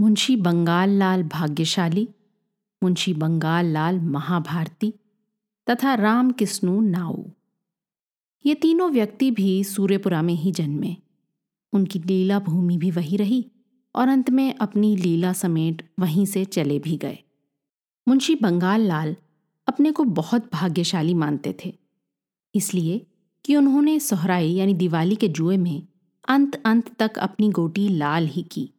मुंशी बंगाल लाल भाग्यशाली, मुंशी बंगाल लाल महाभारती तथा राम किस्नू नाऊ ये तीनों व्यक्ति भी सूर्यपुरा में ही जन्मे। उनकी लीला भूमि भी वही रही और अंत में अपनी लीला समेट वहीं से चले भी गए। मुंशी बंगाल लाल अपने को बहुत भाग्यशाली मानते थे, इसलिए कि उन्होंने सोहराई यानी दिवाली के जुए में अंत अंत तक अपनी गोटी लाल ही की।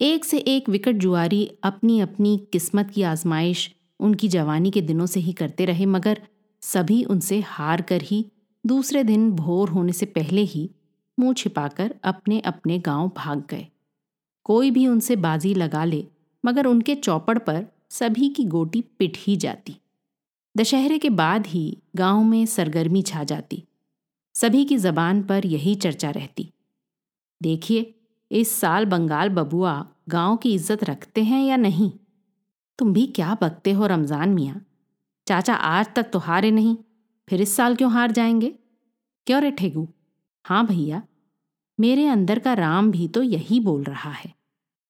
एक से एक विकट जुआरी अपनी अपनी किस्मत की आजमाइश उनकी जवानी के दिनों से ही करते रहे, मगर सभी उनसे हार कर ही दूसरे दिन भोर होने से पहले ही मुँह छिपाकर अपने अपने गाँव भाग गए। कोई भी उनसे बाजी लगा ले, मगर उनके चौपड़ पर सभी की गोटी पिट ही जाती। दशहरे के बाद ही गाँव में सरगर्मी छा जाती। सभी की जबान पर यही चर्चा रहती। देखिए इस साल बंगाल बबुआ गाँव की इज़्ज़त रखते हैं या नहीं? तुम भी क्या बकते हो रमज़ान मियाँ? चाचा आज तक तो हारे नहीं, फिर इस साल क्यों हार जाएँगे? क्यों रे ठेगू हाँ भैया, मेरे अंदर का राम भी तो यही बोल रहा है,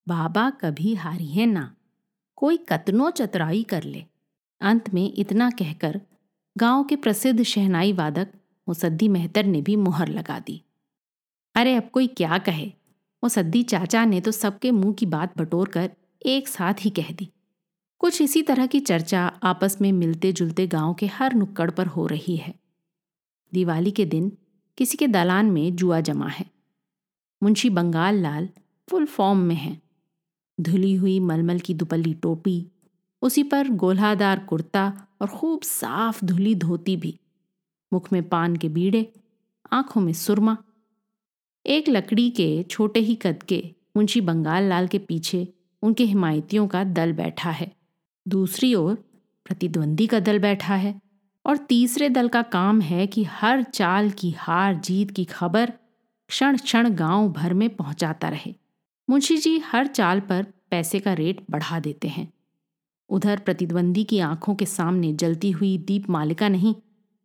बाबा कभी हारी है ना, कोई कतनो चतराई कर ले। अंत में इतना कहकर गाँव के प्रसिद्ध शहनाई वादक मुसद्दी मेहतर ने भी मुहर लगा दी। अरे अब कोई क्या कहे? मुसद्दी चाचा ने तो सबके मुँह की बात बटोर कर एक साथ ही कह दी। कुछ इसी तरह की चर्चा आपस में मिलते जुलते गाँव के हर नुक्कड़ पर हो रही है। दिवाली के दिन किसी के दलान में जुआ जमा है। मुंशी बंगाल लाल फुल फॉर्म में है। धुली हुई मलमल की दुपल्ली टोपी, उसी पर गोल्हादार कुर्ता और खूब साफ़ धुली धोती भी। मुख में पान के बीड़े, आँखों में सुरमा एक लकड़ी के छोटे ही कद के मुंशी बंगाल लाल के पीछे उनके हिमायतियों का दल बैठा है। दूसरी ओर प्रतिद्वंदी का दल बैठा है और तीसरे दल का काम है कि हर चाल की हार जीत की खबर क्षण क्षण गाँव भर में पहुंचाता रहे। मुंशी जी हर चाल पर पैसे का रेट बढ़ा देते हैं। उधर प्रतिद्वंदी की आँखों के सामने जलती हुई दीप मालिका नहीं,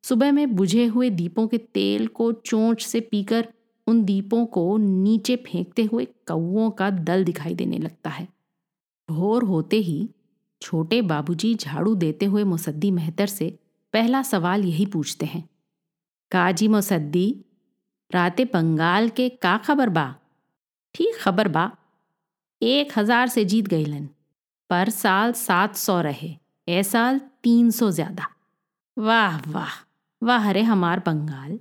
सुबह में बुझे हुए दीपों के तेल को चोंच से पीकर उन दीपों को नीचे फेंकते हुए कौओं का दल दिखाई देने लगता है। भोर होते ही छोटे बाबूजी झाड़ू देते हुए मुसद्दी मेहतर से पहला सवाल यही पूछते हैं। काजी मुसद्दी, राते बंगाल के का खबर बा? ठीक खबर बा। एक हज़ार से जीत गई लन। पर साल सात सौ रहे ए साल तीन सौ ज़्यादा। वाह वाह वाह अरे हमार बंगाल।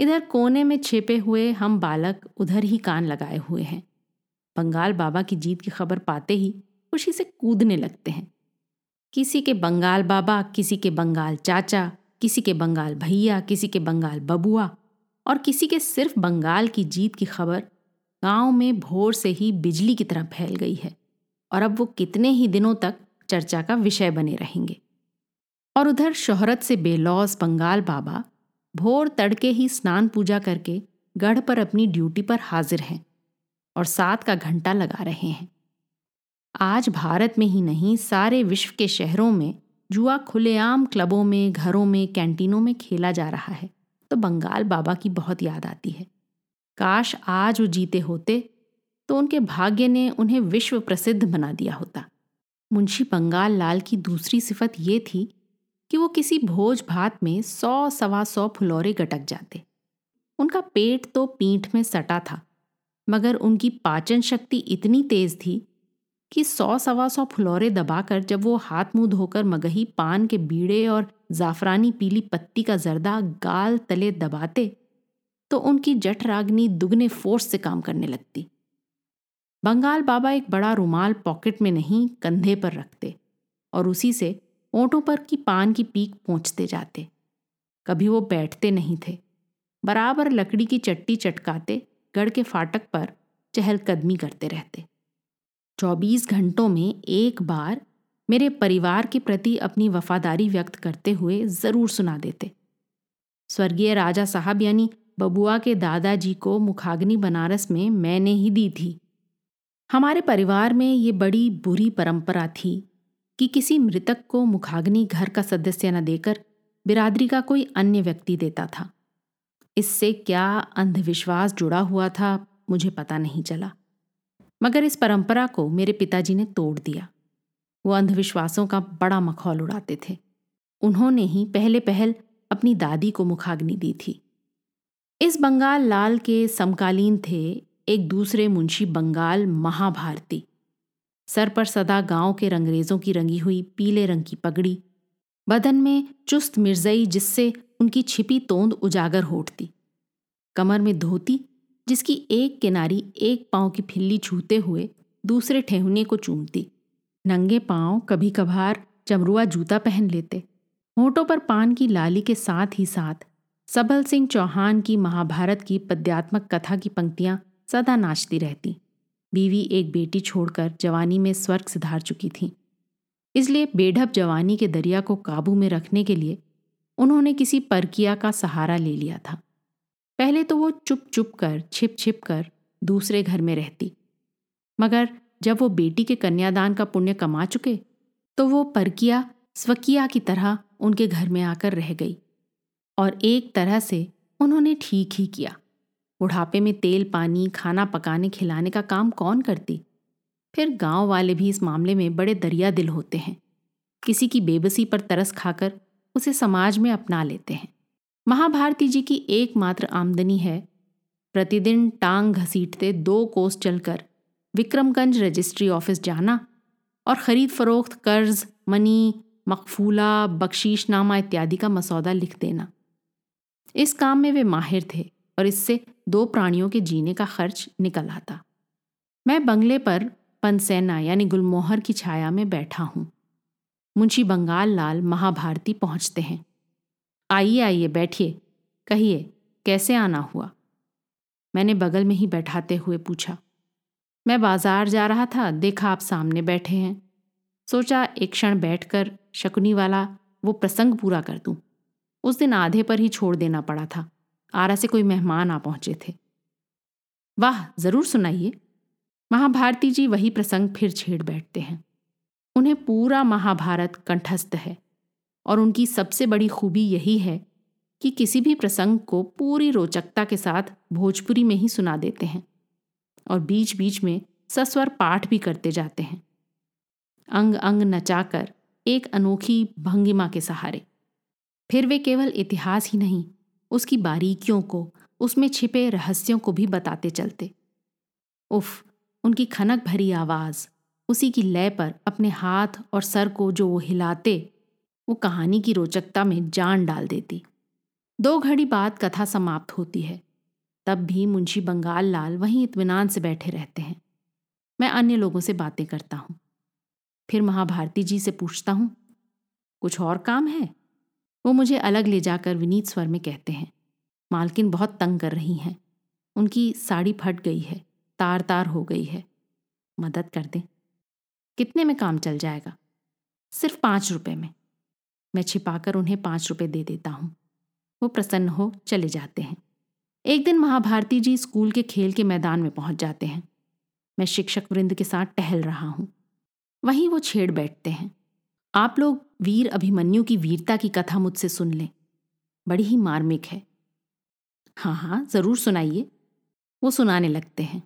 इधर कोने में छिपे हुए हम बालक उधर ही कान लगाए हुए हैं। बंगाल बाबा की जीत की खबर पाते ही खुशी से कूदने लगते हैं। किसी के बंगाल बाबा, किसी के बंगाल चाचा, किसी के बंगाल भैया, किसी के बंगाल बबुआ और किसी के सिर्फ़ बंगाल की जीत की खबर गाँव में भोर से ही बिजली की तरह फैल गई है और अब वो कितने ही दिनों तक चर्चा का विषय बने रहेंगे। और उधर शोहरत से बेलौस बंगाल बाबा भोर तड़के ही स्नान पूजा करके गढ़ पर अपनी ड्यूटी पर हाजिर हैं और सात का घंटा लगा रहे हैं। आज भारत में ही नहीं, सारे विश्व के शहरों में जुआ खुलेआम क्लबों में, घरों में, कैंटीनों में खेला जा रहा है। तो बंगाल बाबा की बहुत याद आती है। काश आज वो जीते होते तो उनके भाग्य ने उन्हें विश्व प्रसिद्ध बना दिया होता। मुंशी बंगाल लाल की दूसरी सिफत ये थी कि वो किसी भोज भात में सौ सवा सौ फुलौरे गटक जाते। उनका पेट तो पीठ में सटा था, मगर उनकी पाचन शक्ति इतनी तेज थी कि सौ सवा सौ फुलौरे दबाकर जब वो हाथ मुँह धोकर मगही पान के बीड़े और जाफरानी पीली पत्ती का जर्दा गाल तले दबाते तो उनकी जठराग्नि दुगने फोर्स से काम करने लगती। बंगाल बाबा एक बड़ा रुमाल पॉकेट में नहीं, कंधे पर रखते और उसी से ओंटों पर की पान की पीक पहुँचते जाते। कभी वो बैठते नहीं थे। बराबर लकड़ी की चट्टी चटकाते, गढ़ के फाटक पर चहलकदमी करते रहते। चौबीस घंटों में एक बार मेरे परिवार के प्रति अपनी वफादारी व्यक्त करते हुए ज़रूर सुना देते। स्वर्गीय राजा साहब यानी बबुआ के दादाजी को मुखाग्नि बनारस में मैंने ही दी थी। हमारे परिवार में ये बड़ी बुरी परंपरा थी। कि किसी मृतक को मुखाग्नि घर का सदस्य न देकर बिरादरी का कोई अन्य व्यक्ति देता था। इससे क्या अंधविश्वास जुड़ा हुआ था, मुझे पता नहीं चला। मगर इस परंपरा को मेरे पिताजी ने तोड़ दिया। वो अंधविश्वासों का बड़ा मखौल उड़ाते थे। उन्होंने ही पहले पहल अपनी दादी को मुखाग्नि दी थी। इस बंगाल लाल के समकालीन थे एक दूसरे मुंशी बंगाल महाभारती। सर पर सदा गाँव के रंगरेजों की रंगी हुई पीले रंग की पगड़ी। बदन में चुस्त मिर्जई जिससे उनकी छिपी तोंद उजागर होटती कमर में धोती, जिसकी एक किनारी एक पाँव की फिल्ली छूते हुए दूसरे ठेहुने को चूमती। नंगे पाँव कभी कभार चमरुआ जूता पहन लेते। होठों पर पान की लाली के साथ ही साथ सबल सिंह चौहान की महाभारत की पद्यात्मक कथा की पंक्तियाँ सदा नाचती रहती। बीवी एक बेटी छोड़कर जवानी में स्वर्ग सुधार चुकी थी। इसलिए बेढप जवानी के दरिया को काबू में रखने के लिए उन्होंने किसी परकिया का सहारा ले लिया था। पहले तो वो चुप चुप कर छिप छिप कर दूसरे घर में रहती। मगर जब वो बेटी के कन्यादान का पुण्य कमा चुके तो वो परकिया, स्वकिया की तरह उनके घर में आकर रह गई और एक तरह से उन्होंने ठीक ही किया। बुढ़ापे में तेल, पानी, खाना पकाने, खिलाने का काम कौन करती? फिर गाँव वाले भी इस मामले में बड़े दरिया दिल होते हैं। किसी की बेबसी पर तरस खाकर उसे समाज में अपना लेते हैं। महाभारती जी की एकमात्र आमदनी है, प्रतिदिन टांग घसीटते दो कोस चलकर विक्रमगंज रजिस्ट्री ऑफ़िस जाना और खरीद फरोख्त, कर्ज, मनी, मकफूला, बख्शीशनामा इत्यादि का मसौदा लिख देना। इस काम में वे माहिर थे। और इससे दो प्राणियों के जीने का खर्च निकल आता। मैं बंगले पर पनसेना यानी गुलमोहर की छाया में बैठा हूँ। मुंशी बंगाल लाल महाभारती पहुँचते हैं। आइए आइए, बैठिए। कहिए, कैसे आना हुआ? मैंने बगल में ही बैठाते हुए पूछा। मैं बाज़ार जा रहा था, देखा आप सामने बैठे हैं। सोचा एक क्षण बैठकर शकुनी वाला वो प्रसंग पूरा कर दूँ। उस दिन आधे पर ही छोड़ देना पड़ा था। आरा से कोई मेहमान आ पहुँचे थे। वाह, ज़रूर सुनाइए। महाभारती जी वही प्रसंग फिर छेड़ बैठते हैं। उन्हें पूरा महाभारत कंठस्थ है और उनकी सबसे बड़ी खूबी यही है कि किसी भी प्रसंग को पूरी रोचकता के साथ भोजपुरी में ही सुना देते हैं और बीच बीच में सस्वर पाठ भी करते जाते हैं। अंग अंग नचाकर एक अनोखी भंगिमा के सहारे। फिर वे केवल इतिहास ही नहीं उसकी बारीकियों को, उसमें छिपे रहस्यों को भी बताते चलते। उफ, उनकी खनक भरी आवाज़, उसी की लय पर अपने हाथ और सर को जो वो हिलाते, वो कहानी की रोचकता में जान डाल देती। दो घड़ी बाद कथा समाप्त होती है। तब भी मुंशी बंगाल लाल वहीं इतमान से बैठे रहते हैं। मैं अन्य लोगों से बातें करता हूँ। फिर महाभारती जी से पूछता हूँ, कुछ और काम है? वो मुझे अलग ले जाकर विनीत स्वर में कहते हैं। मालकिन बहुत तंग कर रही हैं। उनकी साड़ी फट गई है तार तार हो गई है। मदद कर दें। कितने में काम चल जाएगा? सिर्फ़ पाँच रुपये में। मैं छिपाकर उन्हें पाँच रुपये दे देता हूँ। वो प्रसन्न हो चले जाते हैं। एक दिन महाभारती जी स्कूल के खेल के मैदान में पहुँच जाते हैं। मैं शिक्षक वृंद के साथ टहल रहा हूँ। वहीं वो छेड़ बैठते हैं। आप लोग वीर अभिमन्यु की वीरता की कथा मुझसे सुन लें। बड़ी ही मार्मिक है। हाँ हाँ ज़रूर सुनाइए। वो सुनाने लगते हैं।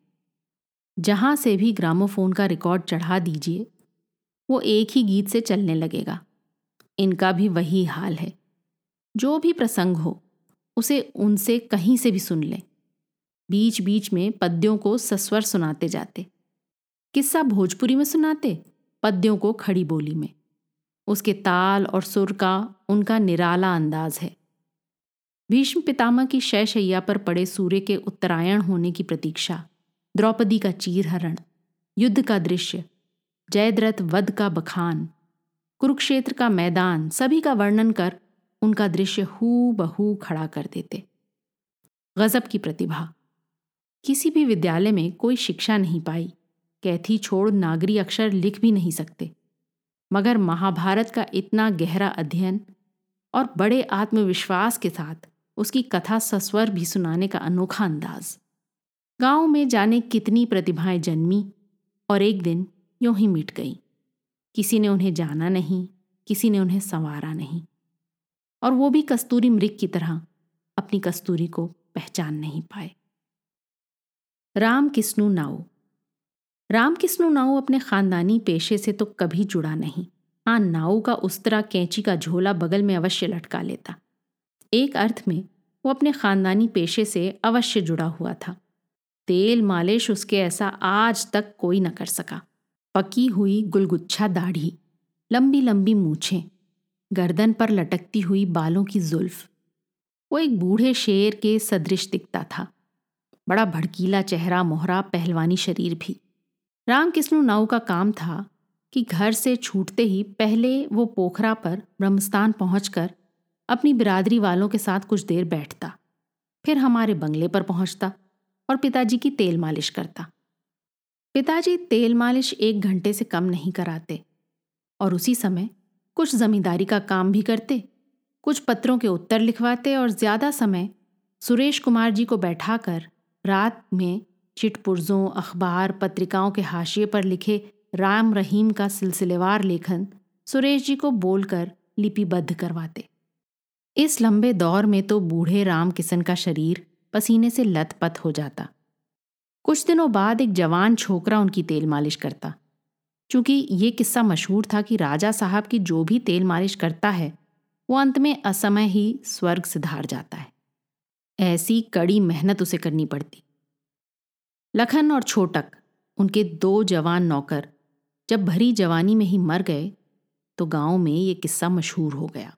जहाँ से भी ग्रामोफोन का रिकॉर्ड चढ़ा दीजिए, वो एक ही गीत से चलने लगेगा। इनका भी वही हाल है। जो भी प्रसंग हो, उसे उनसे कहीं से भी सुन लें। बीच बीच में पद्यों को सस्वर सुनाते जाते। किस्सा भोजपुरी में सुनाते, पद्यों को खड़ी बोली में। उसके ताल और सुर का उनका निराला अंदाज है। भीष्म पितामह की शैशैया पर पड़े सूर्य के उत्तरायण होने की प्रतीक्षा, द्रौपदी का चीरहरण, युद्ध का दृश्य, जयद्रथ वध का बखान, कुरुक्षेत्र का मैदान, सभी का वर्णन कर उनका दृश्य हू बहू खड़ा कर देते। गजब की प्रतिभा। किसी भी विद्यालय में कोई शिक्षा नहीं पाई, कैथी छोड़ नागरी अक्षर लिख भी नहीं सकते। मगर महाभारत का इतना गहरा अध्ययन और बड़े आत्मविश्वास के साथ उसकी कथा सस्वर भी सुनाने का अनोखा अंदाज। गाँव में जाने कितनी प्रतिभाएँ जन्मी और एक दिन यूँ ही मिट गई। किसी ने उन्हें जाना नहीं, किसी ने उन्हें संवारा नहीं और वो भी कस्तूरी मृग की तरह अपनी कस्तूरी को पहचान नहीं पाए। राम किस्नु नाऊ राम किस्नू नाऊ अपने खानदानी पेशे से तो कभी जुड़ा नहीं। हाँ नाऊ का उस तरह कैंची का झोला बगल में अवश्य लटका लेता। एक अर्थ में, वो अपने खानदानी पेशे से अवश्य जुड़ा हुआ था। तेल मालिश उसके ऐसा आज तक कोई न कर सका। पकी हुई गुलगुच्छा दाढ़ी, लंबी लंबी मूछें, गर्दन पर लटकती हुई बालों की जुल्फ। वो एक बूढ़े शेर के सदृश दिखता था। बड़ा भड़कीला चेहरा, मोहरा, पहलवानी शरीर भी। रामकृष्ण नाऊ का काम था कि घर से छूटते ही पहले वो पोखरा पर ब्रह्मस्थान पहुंचकर अपनी बिरादरी वालों के साथ कुछ देर बैठता, फिर हमारे बंगले पर पहुँचता और पिताजी की तेल मालिश करता। पिताजी तेल मालिश एक घंटे से कम नहीं कराते और उसी समय कुछ जमींदारी का काम भी करते, कुछ पत्रों के उत्तर लिखवाते और ज़्यादा समय सुरेश कुमार जी को बैठाकर रात में चिटपुर्जों अखबार पत्रिकाओं के हाशिए पर लिखे राम रहीम का सिलसिलेवार लेखन सुरेश जी को बोलकर लिपिबद्ध करवाते। इस लंबे दौर में तो बूढ़े राम किशन का शरीर पसीने से लथपथ हो जाता। कुछ दिनों बाद एक जवान छोकरा उनकी तेल मालिश करता। चूँकि ये किस्सा मशहूर था कि राजा साहब की जो भी तेल मालिश करता है, वो अंत में असमय ही स्वर्ग से धार जाता है। ऐसी कड़ी मेहनत उसे करनी पड़ती। लखन और छोटक, उनके दो जवान नौकर, जब भरी जवानी में ही मर गए तो गाँव में ये किस्सा मशहूर हो गया।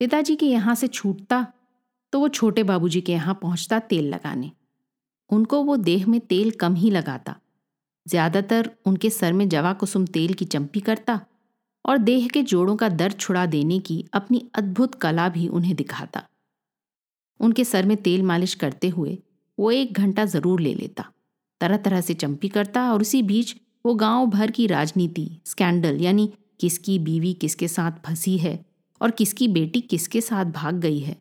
पिताजी के यहाँ से छूटता तो वो छोटे बाबूजी के यहाँ पहुँचता तेल लगाने। उनको वो देह में तेल कम ही लगाता। ज़्यादातर उनके सर में जवा कुसुम तेल की चंपी करता और देह के जोड़ों का दर्द छुड़ा देने की अपनी अद्भुत कला भी उन्हें दिखाता। उनके सर में तेल मालिश करते हुए वो एक घंटा ज़रूर ले लेता। तरह तरह से चंपी करता और उसी बीच वो गाँव भर की राजनीति, स्कैंडल, यानी किसकी बीवी किसके साथ फंसी है और किसकी बेटी किसके साथ भाग गई है।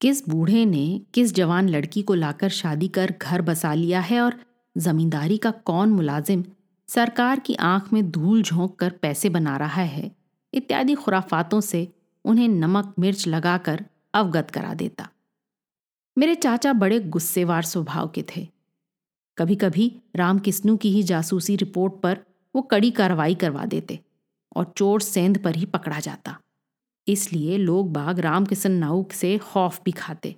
किस बूढ़े ने किस जवान लड़की को लाकर शादी कर घर बसा लिया है और जमींदारी का कौन मुलाजिम सरकार की आँख में धूल झोंक कर पैसे बना रहा है, इत्यादि खुराफातों से उन्हें नमक मिर्च लगाकर अवगत करा देता। मेरे चाचा बड़े गुस्सेवार स्वभाव के थे। कभी कभी राम किस्नू की ही जासूसी रिपोर्ट पर वो कड़ी कार्रवाई करवा देते और चोर सेंध पर ही पकड़ा जाता। इसलिए लोग बाग राम किशन नाउक से खौफ भी खाते।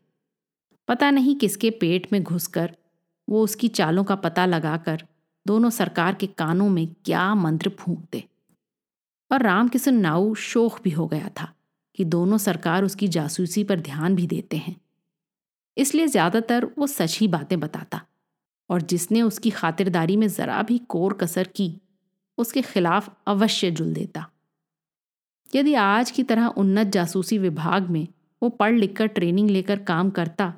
पता नहीं किसके पेट में घुसकर वो उसकी चालों का पता लगाकर दोनों सरकार के कानों में क्या मंत्र फूंकते। और राम किशन नाऊ शोक भी हो गया था कि दोनों सरकार उसकी जासूसी पर ध्यान भी देते हैं। इसलिए ज़्यादातर वो सच ही बातें बताता। और जिसने उसकी खातिरदारी में जरा भी कोर कसर की, उसके खिलाफ अवश्य जुल देता। यदि आज की तरह उन्नत जासूसी विभाग में वो पढ़ लिखकर ट्रेनिंग लेकर काम करता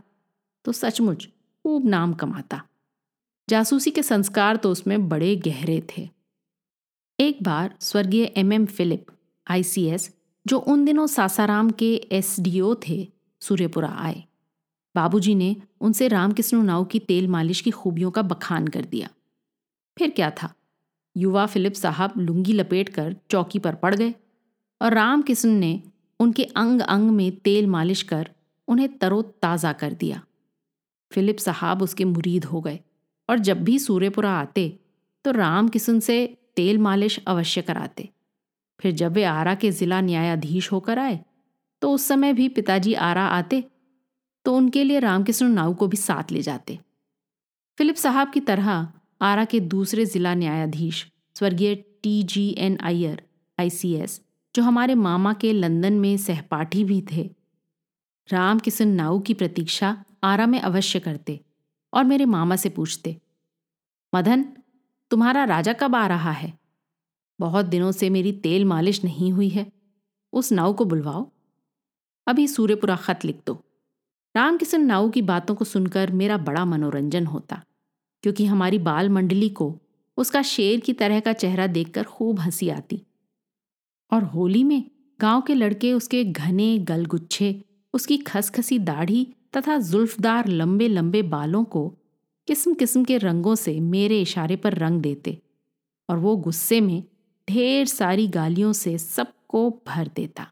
तो सचमुच खूब नाम कमाता। जासूसी के संस्कार तो उसमें बड़े गहरे थे। एक बार स्वर्गीय एम एम फिलिप, आईसीएस, जो उन दिनों सासाराम के एसडीओ थे, सूर्यपुरा आए। बाबूजी ने उनसे रामकृष्ण नाव की तेल मालिश की खूबियों का बखान कर दिया। फिर क्या था? युवा फिलिप साहब लुंगी लपेट कर चौकी पर पड़ गए और राम किशन ने उनके अंग अंग में तेल मालिश कर उन्हें तरोताज़ा कर दिया। फिलिप साहब उसके मुरीद हो गए और जब भी सूर्यपुरा आते तो राम किशन से तेल मालिश अवश्य कराते। फिर जब वे आरा के ज़िला न्यायाधीश होकर आए तो उस समय भी पिताजी आरा आते तो उनके लिए रामकृष्ण नाऊ को भी साथ ले जाते। फिलिप साहब की तरह आरा के दूसरे ज़िला न्यायाधीश, स्वर्गीय T G N Iyer, ICS, जो हमारे मामा के लंदन में सहपाठी भी थे राम किशन नाऊ की प्रतीक्षा आरा में अवश्य करते और मेरे मामा से पूछते, मदन, तुम्हारा राजा कब आ रहा है? बहुत दिनों से मेरी तेल मालिश नहीं हुई है, उस नाव को बुलवाओ। अभी सूर्यपुरा खत लिख दो। राम किशन नाऊ की बातों को सुनकर मेरा बड़ा मनोरंजन होता, क्योंकि हमारी बाल मंडली को उसका शेर की तरह का चेहरा देखकर खूब हँसी आती। और होली में गाँव के लड़के उसके घने गलगुच्छे, उसकी खसखसी दाढ़ी तथा जुल्फदार लंबे लंबे बालों को किस्म किस्म के रंगों से मेरे इशारे पर रंग देते और वो गुस्से में ढेर सारी गालियों से सबको भर देता।